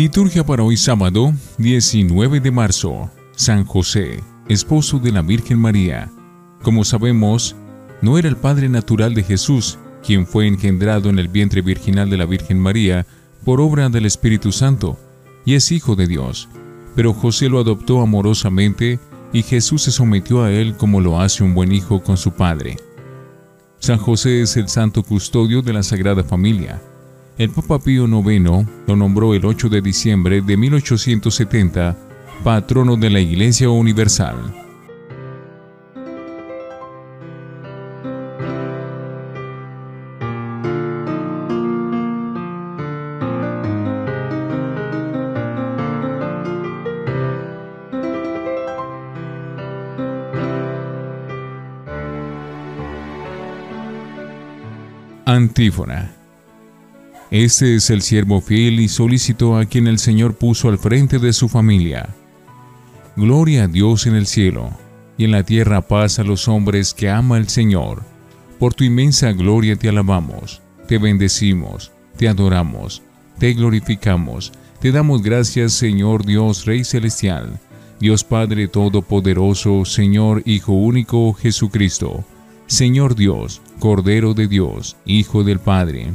Liturgia para hoy sábado 19 de marzo. San José, esposo de la Virgen María. Como sabemos, no era el padre natural de Jesús, quien fue engendrado en el vientre virginal de la Virgen María por obra del Espíritu Santo, y es hijo de Dios. Pero José lo adoptó amorosamente y Jesús se sometió a él como lo hace un buen hijo con su padre. San José es el santo custodio de la Sagrada Familia. El Papa Pío IX lo nombró el 8 de diciembre de 1870 patrono de la Iglesia Universal. Antífona. Este es el siervo fiel y solícito a quien el Señor puso al frente de su familia. Gloria a Dios en el cielo, y en la tierra paz a los hombres que ama el Señor. Por tu inmensa gloria te alabamos, te bendecimos, te adoramos, te glorificamos, te damos gracias Señor Dios Rey Celestial, Dios Padre Todopoderoso, Señor Hijo Único Jesucristo, Señor Dios, Cordero de Dios, Hijo del Padre.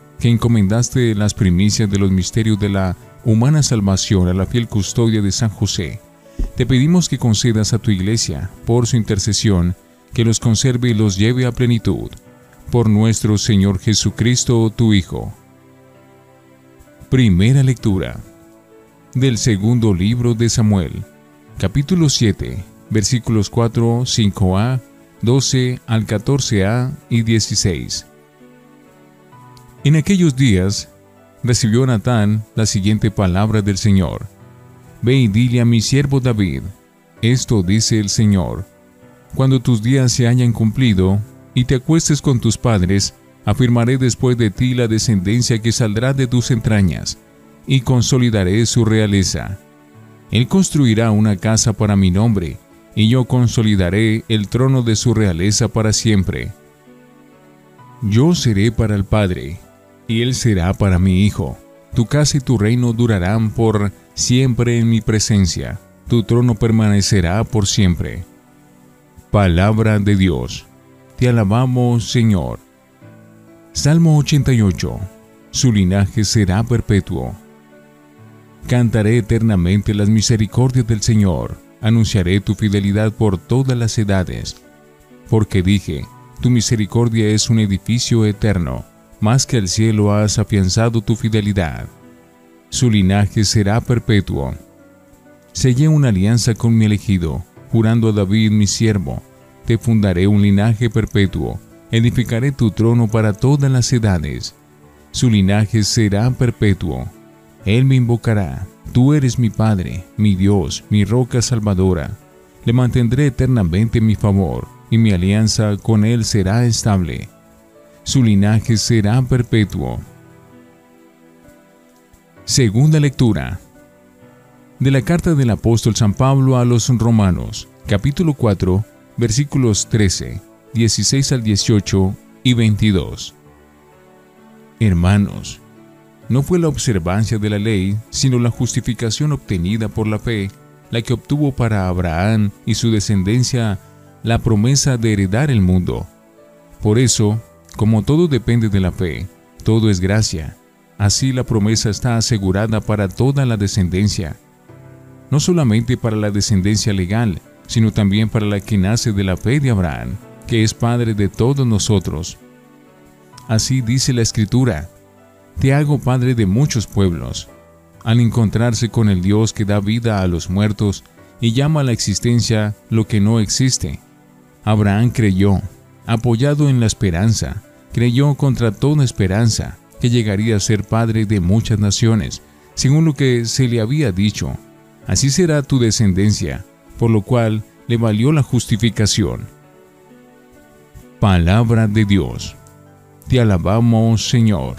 que encomendaste las primicias de los misterios de la humana salvación a la fiel custodia de San José, te pedimos que concedas a tu iglesia, por su intercesión, que los conserve y los lleve a plenitud. Por nuestro Señor Jesucristo, tu Hijo. Primera lectura del segundo libro de Samuel, capítulo 7, versículos 4, 5a, 12 al 14a y 16. En aquellos días recibió Natán la siguiente palabra del Señor. Ve y dile a mi siervo David, esto dice el Señor, cuando tus días se hayan cumplido y te acuestes con tus padres, afirmaré después de ti la descendencia que saldrá de tus entrañas, y consolidaré su realeza. Él construirá una casa para mi nombre, y yo consolidaré el trono de su realeza para siempre. Yo seré para el Padre, y él será para mi hijo. Tu casa y tu reino durarán por siempre en mi presencia. Tu trono permanecerá por siempre. Palabra de Dios. Te alabamos, Señor. Salmo 88. Su linaje será perpetuo. Cantaré eternamente las misericordias del Señor. Anunciaré tu fidelidad por todas las edades. Porque dije, tu misericordia es un edificio eterno más que el cielo has afianzado tu fidelidad. Su linaje será perpetuo. Sellé una alianza con mi elegido, jurando a David mi siervo, te fundaré un linaje perpetuo, edificaré tu trono para todas las edades. Su linaje será perpetuo. Él me invocará, tú eres mi Padre, mi Dios, mi roca salvadora. Le mantendré eternamente mi favor, y mi alianza con él será estable su linaje será perpetuo. Segunda lectura de la carta del apóstol San Pablo a los romanos, capítulo 4, versículos 13, 16 al 18 y 22. Hermanos, no fue la observancia de la ley, sino la justificación obtenida por la fe, la que obtuvo para Abraham y su descendencia la promesa de heredar el mundo. Por eso, como todo depende de la fe, todo es gracia. Así la promesa está asegurada para toda la descendencia. No solamente para la descendencia legal, sino también para la que nace de la fe de Abraham, que es Padre de todos nosotros. Así dice la Escritura, Te hago Padre de muchos pueblos. Al encontrarse con el Dios que da vida a los muertos y llama a la existencia lo que no existe, Abraham creyó apoyado en la esperanza, creyó contra toda esperanza que llegaría a ser padre de muchas naciones, según lo que se le había dicho. Así será tu descendencia, por lo cual le valió la justificación. Palabra de Dios. Te alabamos, Señor.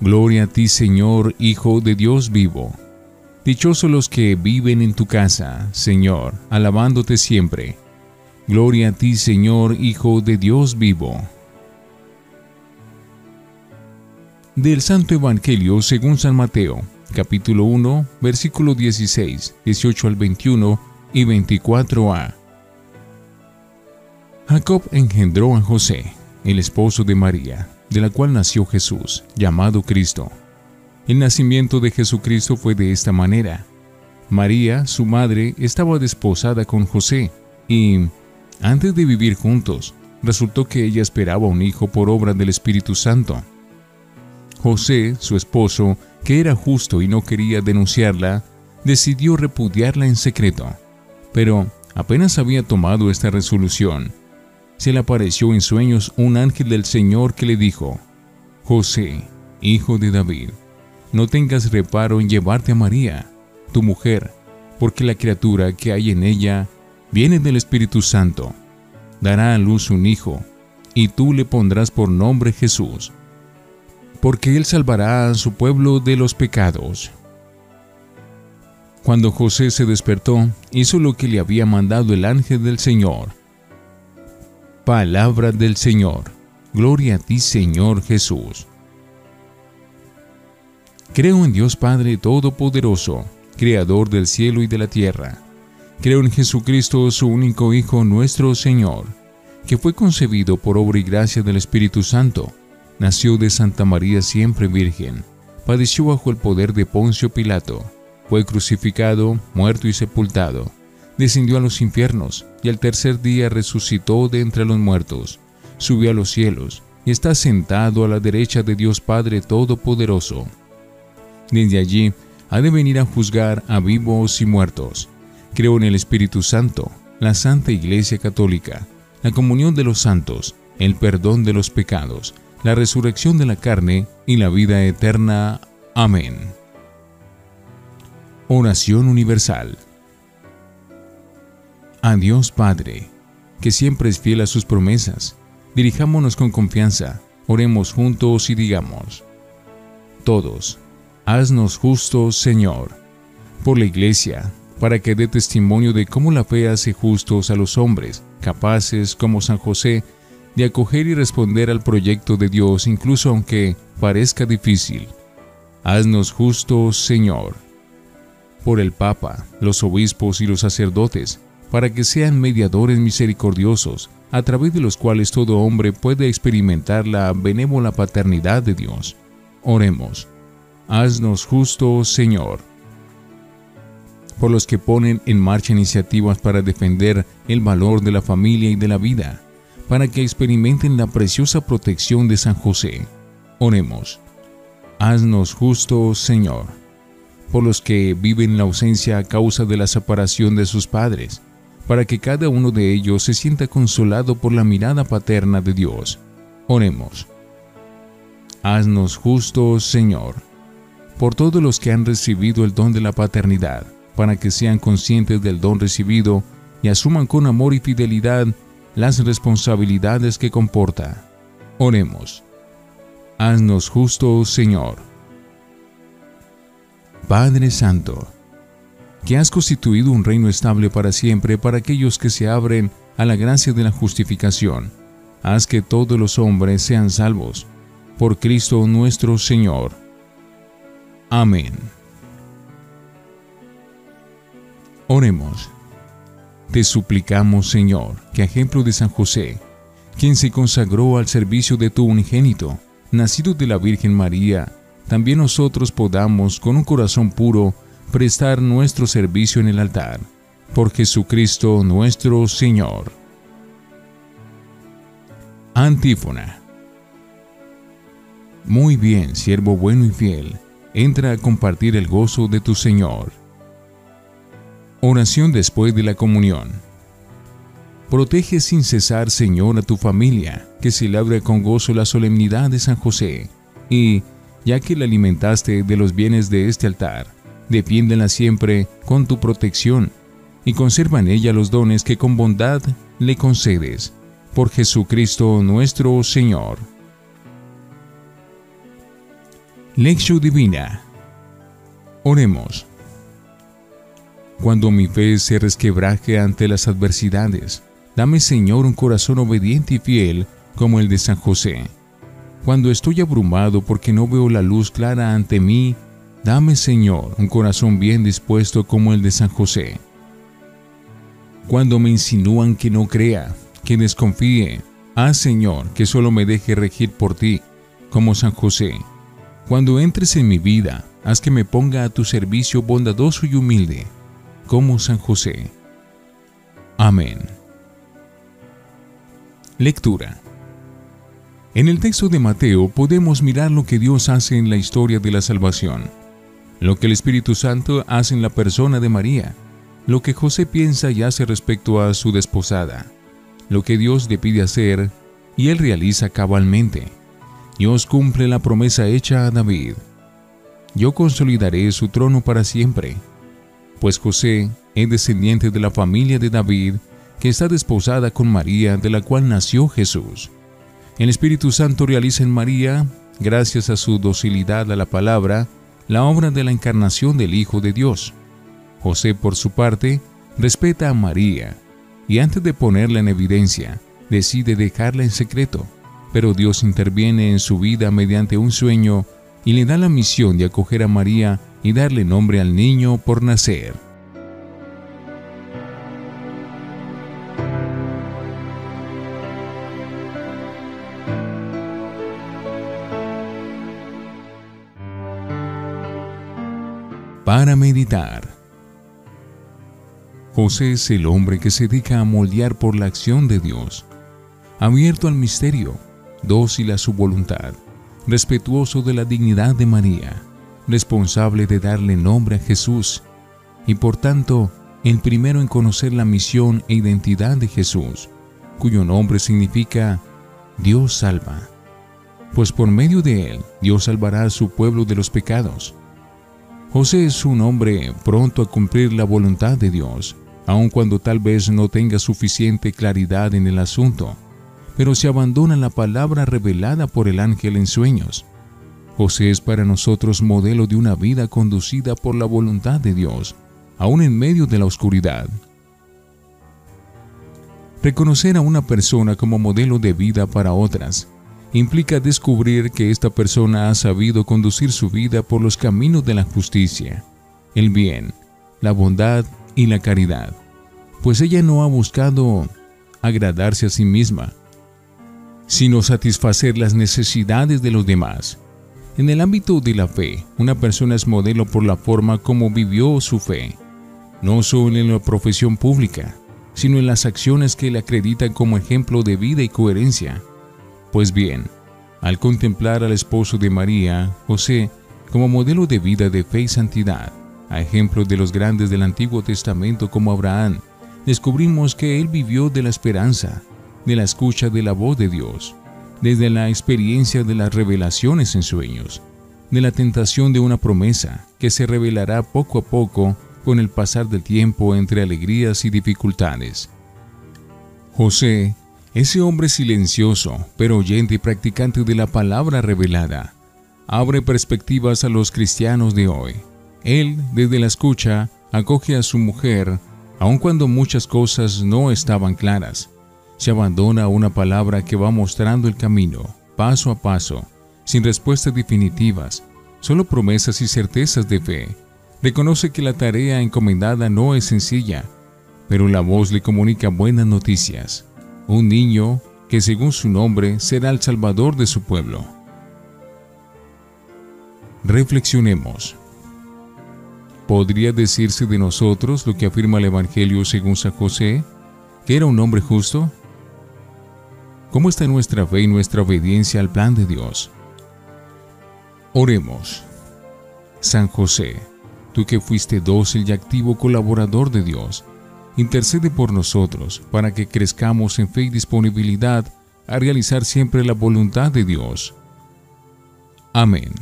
Gloria a ti, Señor, Hijo de Dios vivo. Dichosos los que viven en tu casa, Señor, alabándote siempre. Gloria a ti, Señor, Hijo de Dios vivo. Del Santo Evangelio según San Mateo, capítulo 1, versículo 16, 18 al 21 y 24a. Jacob engendró a José, el esposo de María, de la cual nació Jesús, llamado Cristo. El nacimiento de Jesucristo fue de esta manera. María, su madre, estaba desposada con José, y, antes de vivir juntos, resultó que ella esperaba un hijo por obra del Espíritu Santo. José, su esposo, que era justo y no quería denunciarla, decidió repudiarla en secreto. Pero apenas había tomado esta resolución, se le apareció en sueños un ángel del Señor que le dijo, José, hijo de David, no tengas reparo en llevarte a María, tu mujer, porque la criatura que hay en ella viene del Espíritu Santo. Dará a luz un hijo, y tú le pondrás por nombre Jesús, porque él salvará a su pueblo de los pecados. Cuando José se despertó, hizo lo que le había mandado el ángel del Señor Palabra del Señor. Gloria a ti, Señor Jesús. Creo en Dios Padre Todopoderoso, Creador del cielo y de la tierra. Creo en Jesucristo, su único Hijo, nuestro Señor, que fue concebido por obra y gracia del Espíritu Santo. Nació de Santa María siempre Virgen. Padeció bajo el poder de Poncio Pilato. Fue crucificado, muerto y sepultado descendió a los infiernos, y al tercer día resucitó de entre los muertos, subió a los cielos, y está sentado a la derecha de Dios Padre Todopoderoso. Desde allí ha de venir a juzgar a vivos y muertos. Creo en el Espíritu Santo, la Santa Iglesia Católica, la comunión de los santos, el perdón de los pecados, la resurrección de la carne y la vida eterna. Amén. Oración Universal a Dios Padre, que siempre es fiel a sus promesas. Dirijámonos con confianza, oremos juntos y digamos, todos, haznos justos, Señor, por la Iglesia, para que dé testimonio de cómo la fe hace justos a los hombres, capaces como San José, de acoger y responder al proyecto de Dios incluso aunque parezca difícil. Haznos justos, Señor. Por el Papa, los obispos y los sacerdotes, para que sean mediadores misericordiosos, a través de los cuales todo hombre puede experimentar la benévola paternidad de Dios. Oremos. Haznos justos, Señor. Por los que ponen en marcha iniciativas para defender el valor de la familia y de la vida, para que experimenten la preciosa protección de San José. Oremos. Haznos justos, Señor. Por los que viven la ausencia a causa de la separación de sus padres, para que cada uno de ellos se sienta consolado por la mirada paterna de Dios. Oremos. Haznos justos, Señor, por todos los que han recibido el don de la paternidad, para que sean conscientes del don recibido y asuman con amor y fidelidad las responsabilidades que comporta. Oremos. Haznos justos, Señor. Padre Santo, que has constituido un reino estable para siempre para aquellos que se abren a la gracia de la justificación. Haz que todos los hombres sean salvos. Por Cristo nuestro Señor. Amén. Oremos. Te suplicamos, Señor, que a ejemplo de San José, quien se consagró al servicio de tu unigénito, nacido de la Virgen María, también nosotros podamos, con un corazón puro, prestar nuestro servicio en el altar. Por Jesucristo nuestro Señor. Antífona. Muy bien, siervo bueno y fiel, entra a compartir el gozo de tu Señor. Oración después de la comunión. Protege sin cesar, Señor, a tu familia, que celebra con gozo la solemnidad de San José, y, ya que la alimentaste de los bienes de este altar, defiéndela siempre con tu protección y conserva en ella los dones que con bondad le concedes. Por Jesucristo nuestro Señor. Lección Divina. Oremos. Cuando mi fe se resquebraje ante las adversidades, dame Señor un corazón obediente y fiel como el de San José. Cuando estoy abrumado porque no veo la luz clara ante mí, dame Señor un corazón bien dispuesto como el de San José. Cuando me insinúan que no crea, que desconfíe, haz Señor que solo me deje regir por ti, como San José. Cuando entres en mi vida, haz que me ponga a tu servicio bondadoso y humilde, como San José. Amén. Lectura. En el texto de Mateo podemos mirar lo que Dios hace en la historia de la salvación, lo que el Espíritu Santo hace en la persona de María, lo que José piensa y hace respecto a su desposada, lo que Dios le pide hacer y él realiza cabalmente. Dios cumple la promesa hecha a David. Yo consolidaré su trono para siempre, pues José es descendiente de la familia de David, que está desposada con María, de la cual nació Jesús. El Espíritu Santo realiza en María, gracias a su docilidad a la palabra, la obra de la encarnación del Hijo de Dios. José, por su parte, respeta a María y antes de ponerla en evidencia, decide dejarla en secreto, pero Dios interviene en su vida mediante un sueño y le da la misión de acoger a María y darle nombre al niño por nacer. para meditar. José es el hombre que se deja a moldear por la acción de Dios, abierto al misterio, dócil a su voluntad, respetuoso de la dignidad de María, responsable de darle nombre a Jesús y por tanto el primero en conocer la misión e identidad de Jesús, cuyo nombre significa Dios salva, pues por medio de él Dios salvará a su pueblo de los pecados José es un hombre pronto a cumplir la voluntad de Dios, aun cuando tal vez no tenga suficiente claridad en el asunto, pero se abandona la palabra revelada por el ángel en sueños. José es para nosotros modelo de una vida conducida por la voluntad de Dios, aun en medio de la oscuridad. Reconocer a una persona como modelo de vida para otras implica descubrir que esta persona ha sabido conducir su vida por los caminos de la justicia, el bien, la bondad y la caridad, pues ella no ha buscado agradarse a sí misma, sino satisfacer las necesidades de los demás. En el ámbito de la fe, una persona es modelo por la forma como vivió su fe, no solo en la profesión pública, sino en las acciones que le acreditan como ejemplo de vida y coherencia. Pues bien, al contemplar al esposo de María, José, como modelo de vida de fe y santidad, a ejemplo de los grandes del Antiguo Testamento como Abraham, descubrimos que él vivió de la esperanza, de la escucha de la voz de Dios, desde la experiencia de las revelaciones en sueños, de la tentación de una promesa que se revelará poco a poco con el pasar del tiempo entre alegrías y dificultades. José ese hombre silencioso, pero oyente y practicante de la palabra revelada, abre perspectivas a los cristianos de hoy. Él, desde la escucha, acoge a su mujer, aun cuando muchas cosas no estaban claras. Se abandona una palabra que va mostrando el camino, paso a paso, sin respuestas definitivas, solo promesas y certezas de fe. Reconoce que la tarea encomendada no es sencilla, pero la voz le comunica buenas noticias un niño que según su nombre será el Salvador de su pueblo. Reflexionemos. ¿Podría decirse de nosotros lo que afirma el Evangelio según San José, que era un hombre justo? ¿Cómo está nuestra fe y nuestra obediencia al plan de Dios? Oremos. San José, tú que fuiste dócil y activo colaborador de Dios, intercede por nosotros para que crezcamos en fe y disponibilidad a realizar siempre la voluntad de Dios. Amén.